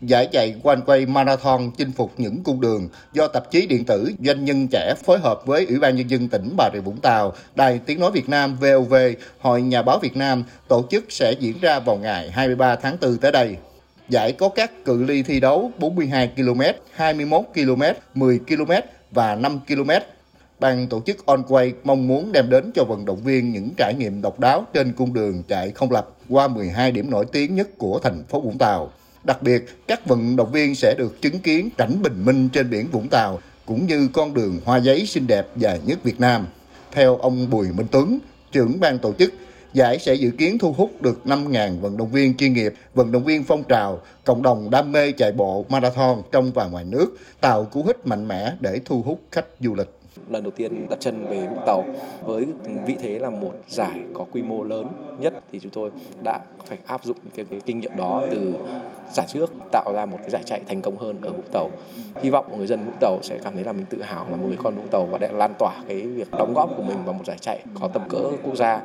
Giải chạy quanh quay Marathon chinh phục những cung đường do tạp chí điện tử Doanh nhân trẻ phối hợp với Ủy ban Nhân dân tỉnh Bà Rịa Vũng Tàu, Đài Tiếng Nói Việt Nam VOV, Hội Nhà báo Việt Nam tổ chức sẽ diễn ra vào ngày 23 tháng 4 tới đây. Giải có các cự ly thi đấu 42 km, 21 km, 10 km và 5 km. Ban tổ chức On mong muốn đem đến cho vận động viên những trải nghiệm độc đáo trên cung đường chạy không lập qua 12 điểm nổi tiếng nhất của thành phố Vũng Tàu. Đặc biệt, các vận động viên sẽ được chứng kiến cảnh bình minh trên biển Vũng Tàu cũng như con đường hoa giấy xinh đẹp dài nhất Việt Nam. Theo ông Bùi Minh Tuấn, trưởng ban tổ chức, giải sẽ dự kiến thu hút được 5.000 vận động viên chuyên nghiệp, vận động viên phong trào, cộng đồng đam mê chạy bộ marathon trong và ngoài nước, tạo cú hích mạnh mẽ để thu hút khách du lịch lần đầu tiên đặt chân về Vũng Tàu với vị thế là một giải có quy mô lớn nhất thì chúng tôi đã phải áp dụng cái, cái kinh nghiệm đó từ giải trước tạo ra một cái giải chạy thành công hơn ở Vũng Tàu. Hy vọng người dân Vũng Tàu sẽ cảm thấy là mình tự hào là một người con Vũng Tàu và để lan tỏa cái việc đóng góp của mình vào một giải chạy có tầm cỡ quốc gia.